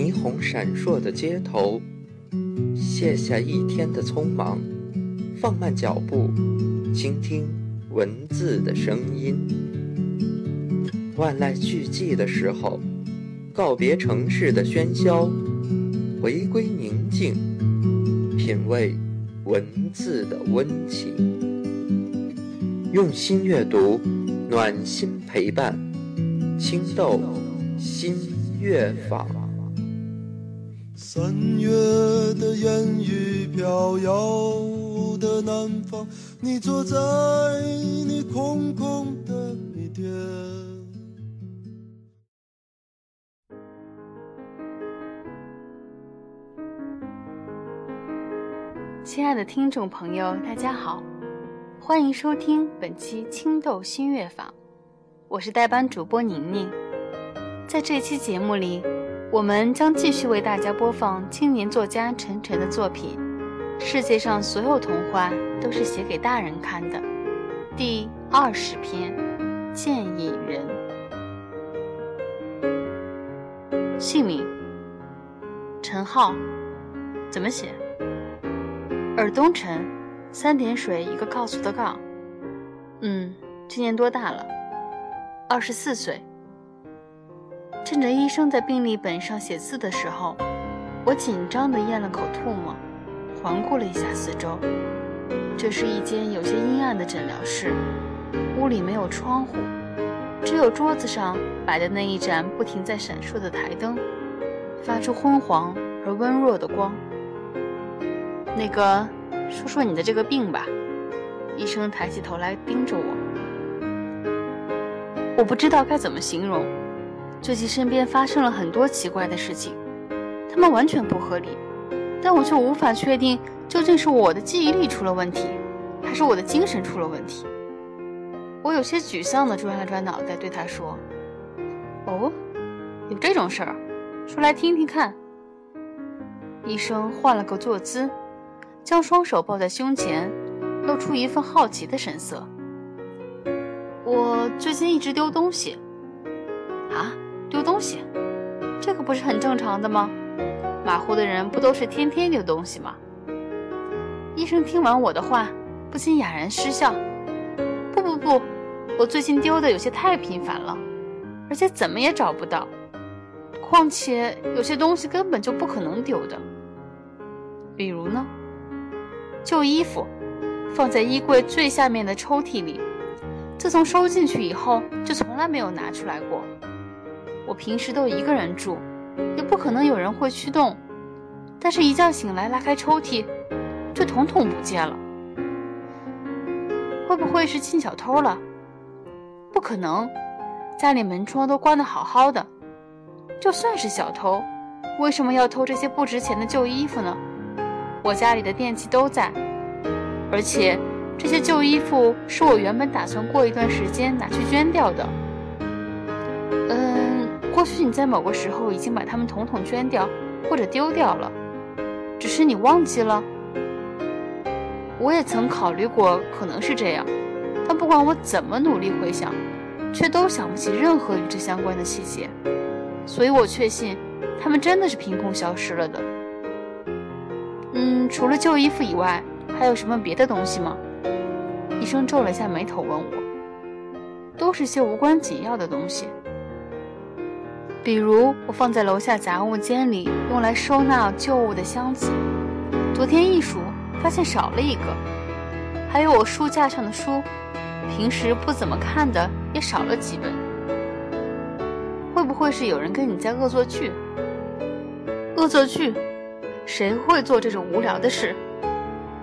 霓虹闪烁的街头，卸下一天的匆忙，放慢脚步，倾听文字的声音。万籁俱寂的时候，告别城市的喧嚣，回归宁静，品味文字的温情。用心阅读，暖心陪伴，青豆心乐坊。三月的烟雨飘摇的南方，你坐在你空空的米店。亲爱的听众朋友，大家好，欢迎收听本期青豆新乐坊，我是代班主播宁宁。在这期节目里，我们将继续为大家播放青年作家陈晨的作品《世界上所有童话都是写给大人看的》第二十篇《见引人》。姓名：陈浩，怎么写？尔东陈，三点水一个告诉的告。嗯，今年多大了？二十四岁。趁着医生在病历本上写字的时候，我紧张地咽了口唾沫，环顾了一下四周。这是一间有些阴暗的诊疗室，屋里没有窗户，只有桌子上摆的那一盏不停在闪烁的台灯，发出昏黄而温弱的光。那个，说说你的这个病吧。医生抬起头来盯着我，我不知道该怎么形容。最近身边发生了很多奇怪的事情，他们完全不合理，但我却无法确定究竟是我的记忆力出了问题，还是我的精神出了问题。我有些沮丧地转了转脑袋，对他说：“哦，有这种事儿，说来听听看。”医生换了个坐姿，将双手抱在胸前，露出一份好奇的神色。我最近一直丢东西。啊？丢东西，这个不是很正常的吗？马虎的人不都是天天丢东西吗？医生听完我的话，不禁哑然失笑。不不不，我最近丢的有些太频繁了，而且怎么也找不到。况且有些东西根本就不可能丢的。比如呢，旧衣服，放在衣柜最下面的抽屉里，自从收进去以后，就从来没有拿出来过。我平时都一个人住，也不可能有人会驱动。但是，一觉醒来拉开抽屉，就统统不见了。会不会是进小偷了？不可能，家里门窗都关得好好的。就算是小偷，为什么要偷这些不值钱的旧衣服呢？我家里的电器都在，而且这些旧衣服是我原本打算过一段时间拿去捐掉的。嗯或许你在某个时候已经把它们统统捐掉，或者丢掉了，只是你忘记了。我也曾考虑过可能是这样，但不管我怎么努力回想，却都想不起任何与之相关的细节。所以我确信，它们真的是凭空消失了的。嗯，除了旧衣服以外，还有什么别的东西吗？医生皱了下眉头问我。都是些无关紧要的东西。比如我放在楼下杂物间里用来收纳旧物的箱子，昨天一数发现少了一个；还有我书架上的书，平时不怎么看的也少了几本。会不会是有人跟你在恶作剧？恶作剧？谁会做这种无聊的事？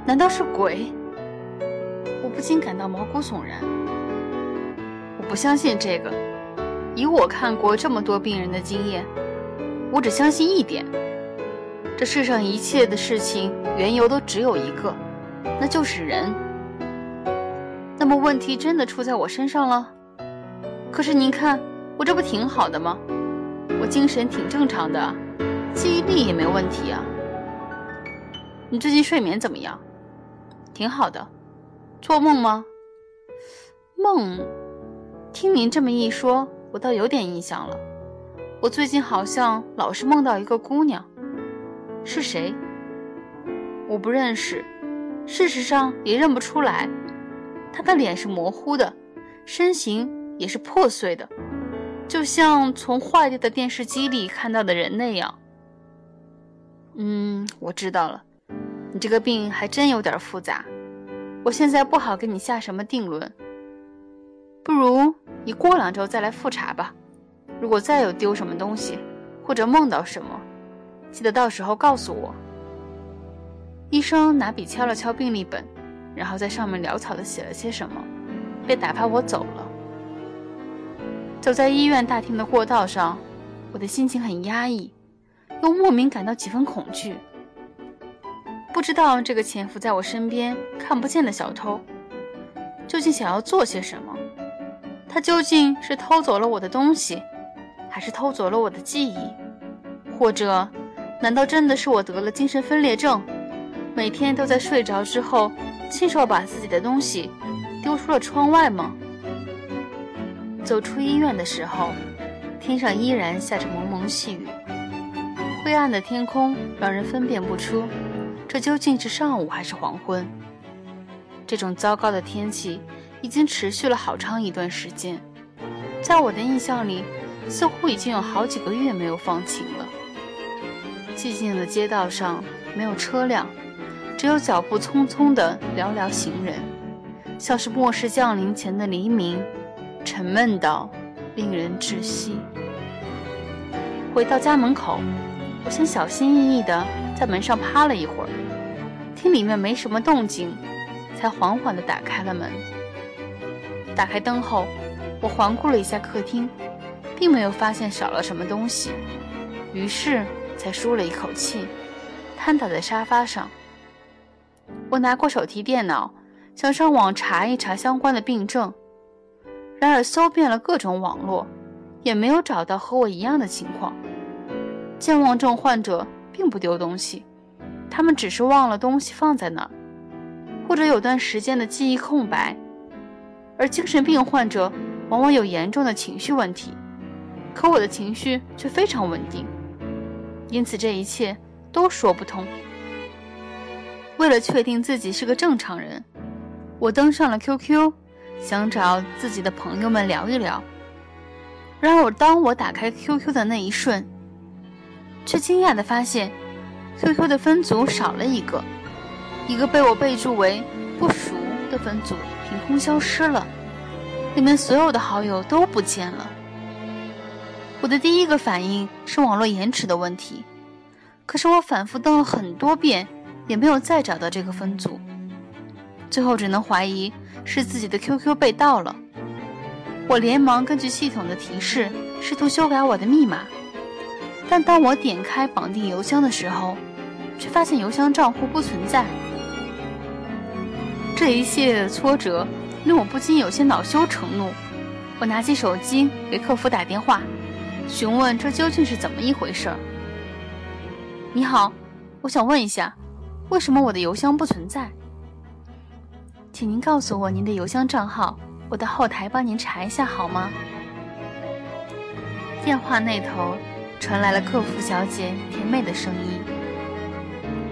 难道是鬼？我不禁感到毛骨悚然。我不相信这个。以我看过这么多病人的经验，我只相信一点：这世上一切的事情缘由都只有一个，那就是人。那么问题真的出在我身上了？可是您看，我这不挺好的吗？我精神挺正常的，记忆力也没问题啊。你最近睡眠怎么样？挺好的。做梦吗？梦？听您这么一说。我倒有点印象了，我最近好像老是梦到一个姑娘，是谁？我不认识，事实上也认不出来。她的脸是模糊的，身形也是破碎的，就像从坏掉的电视机里看到的人那样。嗯，我知道了，你这个病还真有点复杂，我现在不好给你下什么定论。不如你过两周再来复查吧。如果再有丢什么东西，或者梦到什么，记得到时候告诉我。医生拿笔敲了敲病历本，然后在上面潦草地写了些什么，便打发我走了。走在医院大厅的过道上，我的心情很压抑，又莫名感到几分恐惧。不知道这个潜伏在我身边看不见的小偷，究竟想要做些什么？他究竟是偷走了我的东西？还是偷走了我的记忆，或者，难道真的是我得了精神分裂症，每天都在睡着之后亲手把自己的东西丢出了窗外吗？走出医院的时候，天上依然下着蒙蒙细雨，灰暗的天空让人分辨不出这究竟是上午还是黄昏。这种糟糕的天气已经持续了好长一段时间，在我的印象里。似乎已经有好几个月没有放晴了。寂静的街道上没有车辆，只有脚步匆匆的寥寥行人，像是末世降临前的黎明，沉闷到令人窒息。回到家门口，我先小心翼翼地在门上趴了一会儿，听里面没什么动静，才缓缓地打开了门。打开灯后，我环顾了一下客厅。并没有发现少了什么东西，于是才舒了一口气，瘫倒在沙发上。我拿过手提电脑，想上网查一查相关的病症，然而搜遍了各种网络，也没有找到和我一样的情况。健忘症患者并不丢东西，他们只是忘了东西放在哪儿，或者有段时间的记忆空白，而精神病患者往往有严重的情绪问题。可我的情绪却非常稳定，因此这一切都说不通。为了确定自己是个正常人，我登上了 QQ，想找自己的朋友们聊一聊。然而，当我打开 QQ 的那一瞬，却惊讶地发现，QQ 的分组少了一个，一个被我备注为“不熟”的分组凭空消失了，里面所有的好友都不见了。我的第一个反应是网络延迟的问题，可是我反复登了很多遍，也没有再找到这个分组，最后只能怀疑是自己的 QQ 被盗了。我连忙根据系统的提示试图修改我的密码，但当我点开绑定邮箱的时候，却发现邮箱账户不存在。这一系列的挫折令我不禁有些恼羞成怒，我拿起手机给客服打电话。询问这究竟是怎么一回事？你好，我想问一下，为什么我的邮箱不存在？请您告诉我您的邮箱账号，我到后台帮您查一下好吗？电话那头传来了客服小姐甜美的声音。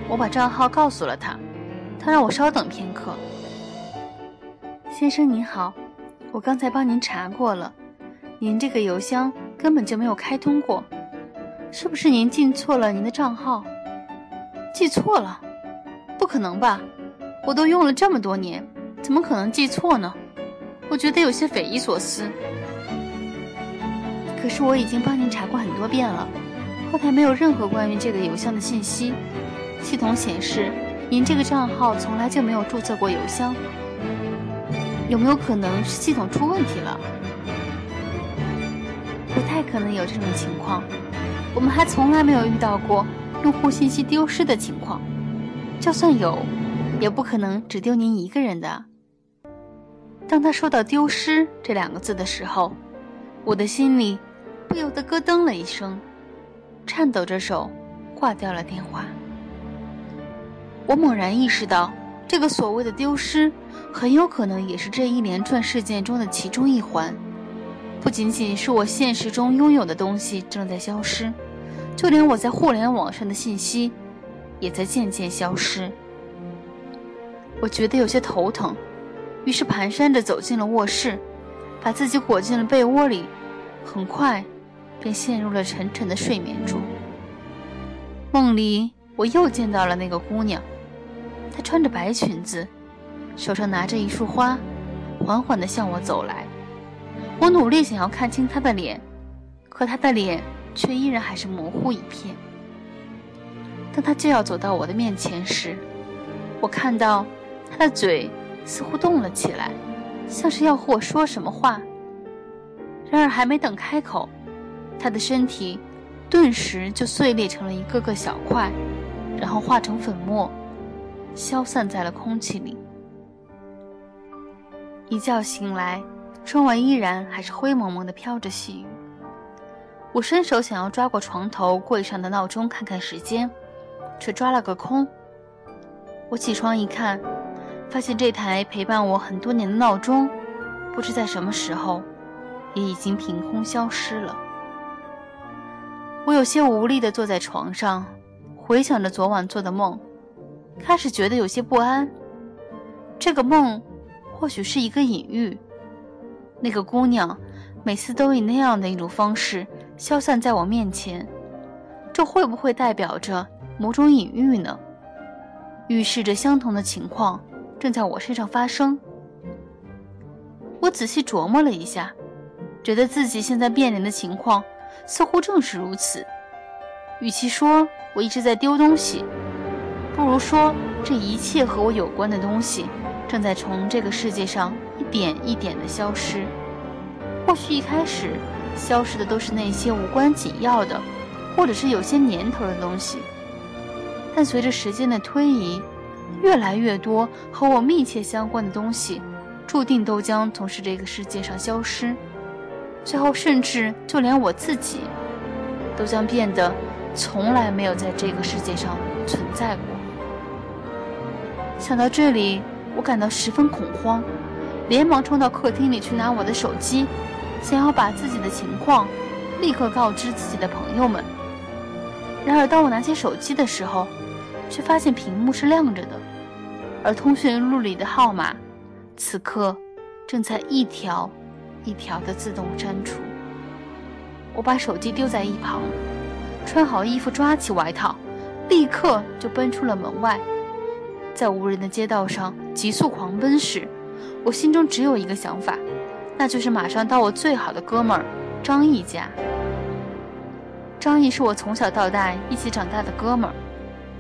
我把账号告诉了她，她让我稍等片刻。先生您好，我刚才帮您查过了，您这个邮箱。根本就没有开通过，是不是您记错了您的账号？记错了？不可能吧！我都用了这么多年，怎么可能记错呢？我觉得有些匪夷所思。可是我已经帮您查过很多遍了，后台没有任何关于这个邮箱的信息。系统显示您这个账号从来就没有注册过邮箱，有没有可能是系统出问题了？不太可能有这种情况，我们还从来没有遇到过用户信息丢失的情况。就算有，也不可能只丢您一个人的。当他说到“丢失”这两个字的时候，我的心里不由得咯噔了一声，颤抖着手挂掉了电话。我猛然意识到，这个所谓的丢失，很有可能也是这一连串事件中的其中一环。不仅仅是我现实中拥有的东西正在消失，就连我在互联网上的信息也在渐渐消失。我觉得有些头疼，于是蹒跚着走进了卧室，把自己裹进了被窝里，很快便陷入了沉沉的睡眠中。梦里，我又见到了那个姑娘，她穿着白裙子，手上拿着一束花，缓缓地向我走来。我努力想要看清他的脸，可他的脸却依然还是模糊一片。当他就要走到我的面前时，我看到他的嘴似乎动了起来，像是要和我说什么话。然而还没等开口，他的身体。顿时就碎裂成了一个个小块，然后化成粉末，消散在了空气里。一觉醒来，窗外依然还是灰蒙蒙的飘着细雨。我伸手想要抓过床头柜上的闹钟看看时间，却抓了个空。我起床一看，发现这台陪伴我很多年的闹钟，不知在什么时候，也已经凭空消失了。我有些无力地坐在床上，回想着昨晚做的梦，开始觉得有些不安。这个梦或许是一个隐喻。那个姑娘每次都以那样的一种方式消散在我面前，这会不会代表着某种隐喻呢？预示着相同的情况正在我身上发生。我仔细琢磨了一下，觉得自己现在面临的情况。似乎正是如此。与其说我一直在丢东西，不如说这一切和我有关的东西正在从这个世界上一点一点的消失。或许一开始消失的都是那些无关紧要的，或者是有些年头的东西，但随着时间的推移，越来越多和我密切相关的东西，注定都将从是这个世界上消失。最后，甚至就连我自己，都将变得从来没有在这个世界上存在过。想到这里，我感到十分恐慌，连忙冲到客厅里去拿我的手机，想要把自己的情况立刻告知自己的朋友们。然而，当我拿起手机的时候，却发现屏幕是亮着的，而通讯录里的号码，此刻正在一条。一条的自动删除。我把手机丢在一旁，穿好衣服，抓起外套，立刻就奔出了门外。在无人的街道上急速狂奔时，我心中只有一个想法，那就是马上到我最好的哥们儿张毅家。张毅是我从小到大一起长大的哥们儿，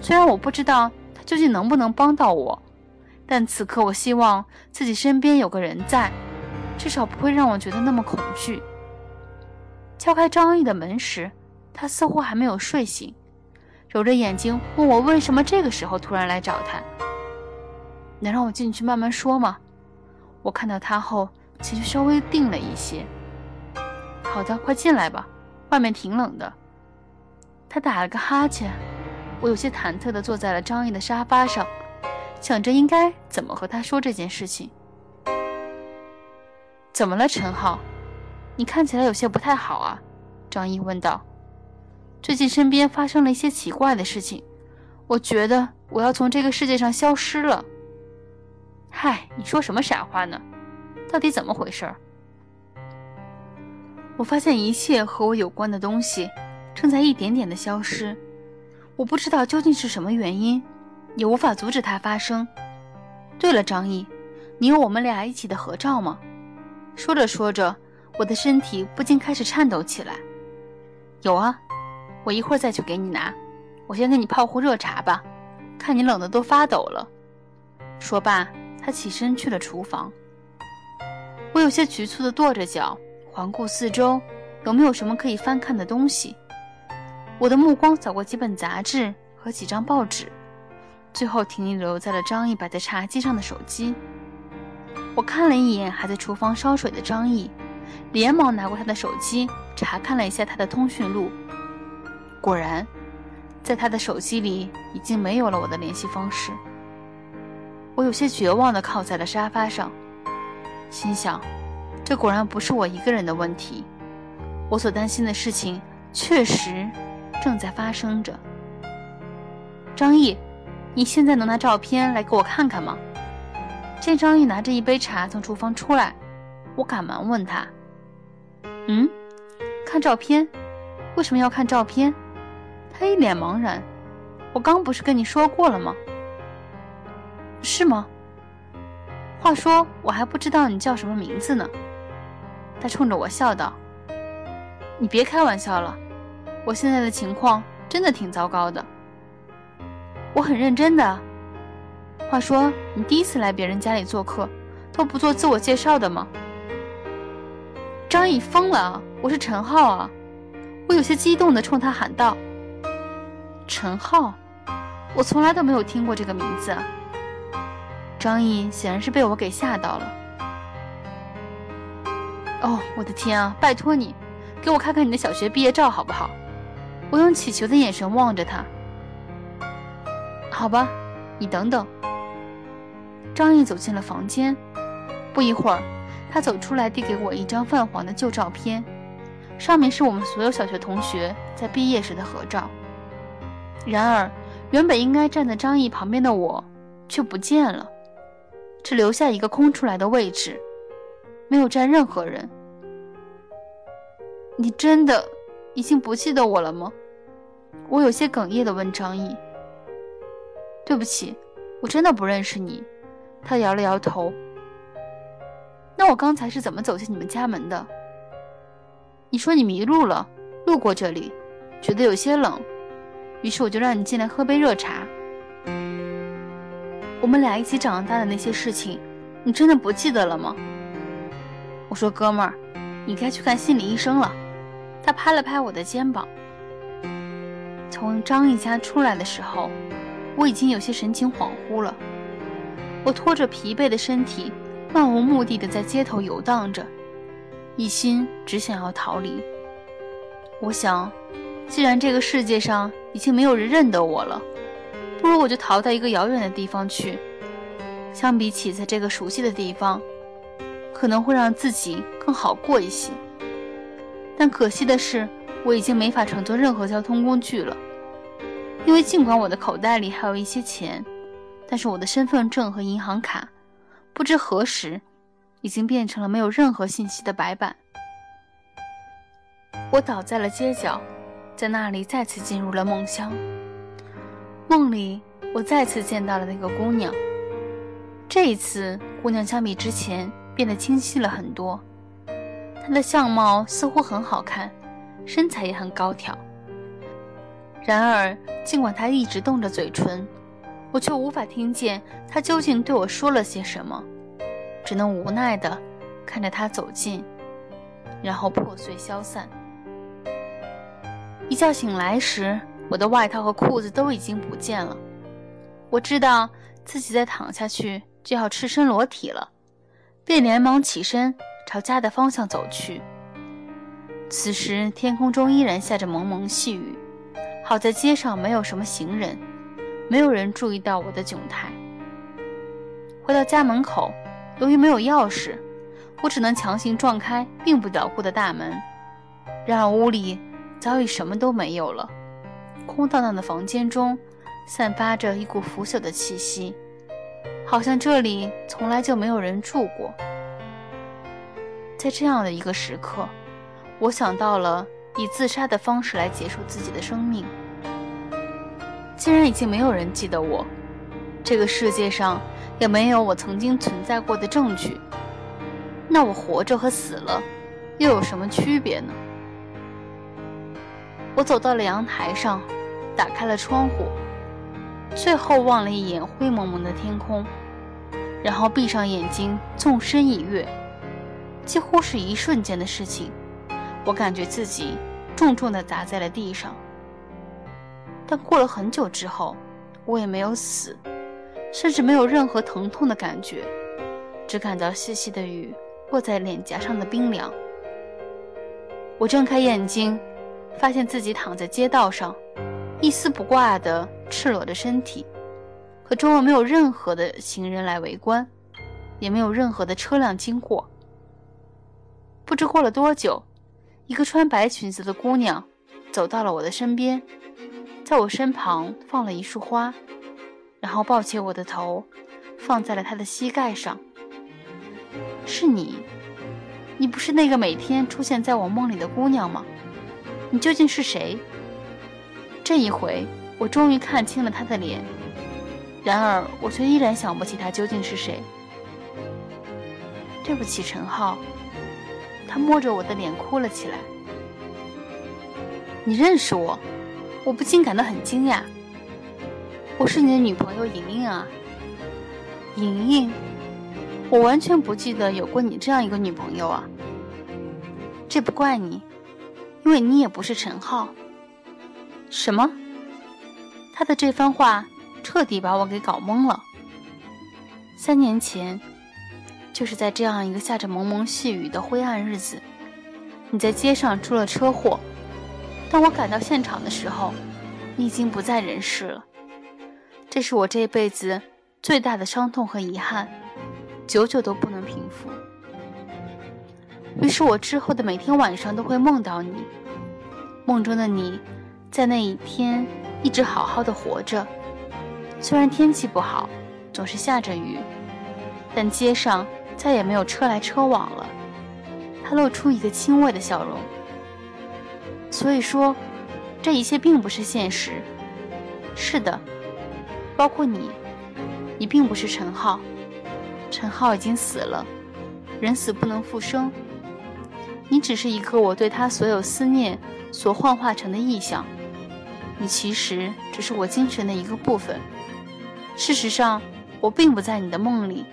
虽然我不知道他究竟能不能帮到我，但此刻我希望自己身边有个人在。至少不会让我觉得那么恐惧。敲开张毅的门时，他似乎还没有睡醒，揉着眼睛问我为什么这个时候突然来找他。能让我进去慢慢说吗？我看到他后，情绪稍微定了一些。好的，快进来吧，外面挺冷的。他打了个哈欠，我有些忐忑地坐在了张毅的沙发上，想着应该怎么和他说这件事情。怎么了，陈浩？你看起来有些不太好啊。”张毅问道。“最近身边发生了一些奇怪的事情，我觉得我要从这个世界上消失了。”“嗨，你说什么傻话呢？到底怎么回事？”“我发现一切和我有关的东西正在一点点的消失，我不知道究竟是什么原因，也无法阻止它发生。对了，张毅，你有我们俩一起的合照吗？”说着说着，我的身体不禁开始颤抖起来。有啊，我一会儿再去给你拿。我先给你泡壶热茶吧，看你冷得都发抖了。说罢，他起身去了厨房。我有些局促地跺着脚，环顾四周，有没有什么可以翻看的东西。我的目光扫过几本杂志和几张报纸，最后停留在了张毅摆在茶几上的手机。我看了一眼还在厨房烧水的张毅，连忙拿过他的手机查看了一下他的通讯录。果然，在他的手机里已经没有了我的联系方式。我有些绝望地靠在了沙发上，心想：这果然不是我一个人的问题。我所担心的事情确实正在发生着。张毅，你现在能拿照片来给我看看吗？见张毅拿着一杯茶从厨房出来，我赶忙问他：“嗯，看照片？为什么要看照片？”他一脸茫然。我刚不是跟你说过了吗？是吗？话说我还不知道你叫什么名字呢。他冲着我笑道：“你别开玩笑了，我现在的情况真的挺糟糕的。我很认真的。话说你第一次来别人家里做客，都不做自我介绍的吗？”张毅疯了，我是陈浩啊！我有些激动的冲他喊道：“陈浩。”我从来都没有听过这个名字。张毅显然是被我给吓到了。哦，我的天啊！拜托你，给我看看你的小学毕业照好不好？我用乞求的眼神望着他。好吧，你等等。张毅走进了房间，不一会儿，他走出来，递给我一张泛黄的旧照片，上面是我们所有小学同学在毕业时的合照。然而。原本应该站在张毅旁边的我，却不见了，只留下一个空出来的位置，没有站任何人。你真的已经不记得我了吗？我有些哽咽地问张毅。对不起，我真的不认识你。他摇了摇头。那我刚才是怎么走进你们家门的？你说你迷路了，路过这里，觉得有些冷。于是我就让你进来喝杯热茶。我们俩一起长大的那些事情，你真的不记得了吗？我说哥们儿，你该去看心理医生了。他拍了拍我的肩膀。从张毅家出来的时候，我已经有些神情恍惚了。我拖着疲惫的身体，漫无目的的在街头游荡着，一心只想要逃离。我想。既然这个世界上已经没有人认得我了，不如我就逃到一个遥远的地方去。相比起在这个熟悉的地方，可能会让自己更好过一些。但可惜的是，我已经没法乘坐任何交通工具了，因为尽管我的口袋里还有一些钱，但是我的身份证和银行卡，不知何时已经变成了没有任何信息的白板。我倒在了街角。在那里再次进入了梦乡。梦里，我再次见到了那个姑娘。这一次，姑娘相比之前变得清晰了很多。她的相貌似乎很好看，身材也很高挑。然而，尽管她一直动着嘴唇，我却无法听见她究竟对我说了些什么，只能无奈地看着她走近，然后破碎消散。一觉醒来时，我的外套和裤子都已经不见了。我知道自己再躺下去就要赤身裸体了，便连忙起身朝家的方向走去。此时天空中依然下着蒙蒙细雨，好在街上没有什么行人，没有人注意到我的窘态。回到家门口，由于没有钥匙，我只能强行撞开并不牢固的大门。然而屋里。早已什么都没有了，空荡荡的房间中散发着一股腐朽的气息，好像这里从来就没有人住过。在这样的一个时刻，我想到了以自杀的方式来结束自己的生命。既然已经没有人记得我，这个世界上也没有我曾经存在过的证据，那我活着和死了又有什么区别呢？我走到了阳台上，打开了窗户，最后望了一眼灰蒙蒙的天空，然后闭上眼睛，纵身一跃。几乎是一瞬间的事情，我感觉自己重重地砸在了地上。但过了很久之后，我也没有死，甚至没有任何疼痛的感觉，只感到细细的雨落在脸颊上的冰凉。我睁开眼睛。发现自己躺在街道上，一丝不挂的赤裸着身体，可周围没有任何的行人来围观，也没有任何的车辆经过。不知过了多久，一个穿白裙子的姑娘走到了我的身边，在我身旁放了一束花，然后抱起我的头，放在了她的膝盖上。是你，你不是那个每天出现在我梦里的姑娘吗？你究竟是谁？这一回，我终于看清了他的脸，然而我却依然想不起他究竟是谁。对不起，陈浩。他摸着我的脸哭了起来。你认识我？我不禁感到很惊讶。我是你的女朋友莹莹啊，莹莹。我完全不记得有过你这样一个女朋友啊。这不怪你，因为你也不是陈浩。什么？他的这番话彻底把我给搞懵了。三年前，就是在这样一个下着蒙蒙细雨的灰暗日子，你在街上出了车祸。当我赶到现场的时候，你已经不在人世了。这是我这辈子最大的伤痛和遗憾。久久都不能平复。于是我之后的每天晚上都会梦到你，梦中的你，在那一天一直好好的活着。虽然天气不好，总是下着雨，但街上再也没有车来车往了。他露出一个轻微的笑容。所以说，这一切并不是现实。是的，包括你，你并不是陈浩。陈浩已经死了，人死不能复生。你只是一个我对他所有思念所幻化成的意象，你其实只是我精神的一个部分。事实上，我并不在你的梦里，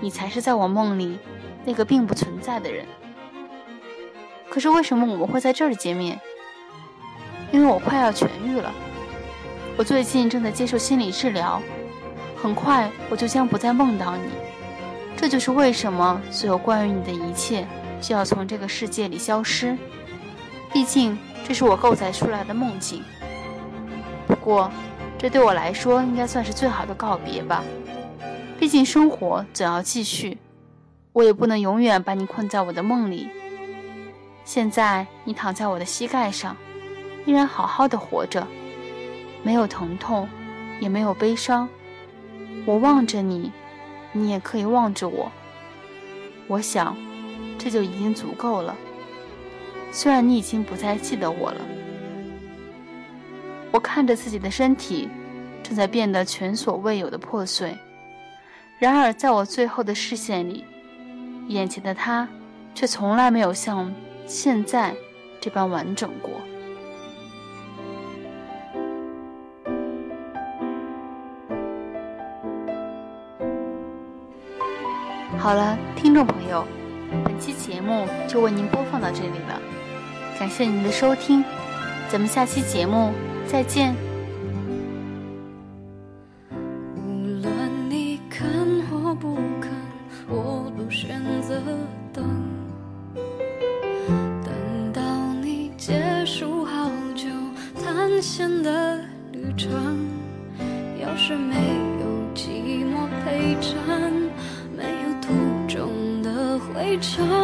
你才是在我梦里那个并不存在的人。可是为什么我们会在这儿见面？因为我快要痊愈了，我最近正在接受心理治疗，很快我就将不再梦到你。这就是为什么所有关于你的一切就要从这个世界里消失。毕竟这是我构造出来的梦境。不过，这对我来说应该算是最好的告别吧。毕竟生活总要继续，我也不能永远把你困在我的梦里。现在你躺在我的膝盖上，依然好好的活着，没有疼痛，也没有悲伤。我望着你。你也可以望着我，我想，这就已经足够了。虽然你已经不再记得我了，我看着自己的身体正在变得前所未有的破碎，然而在我最后的视线里，眼前的他却从来没有像现在这般完整过。好了，听众朋友，本期节目就为您播放到这里了，感谢您的收听，咱们下期节目再见。灰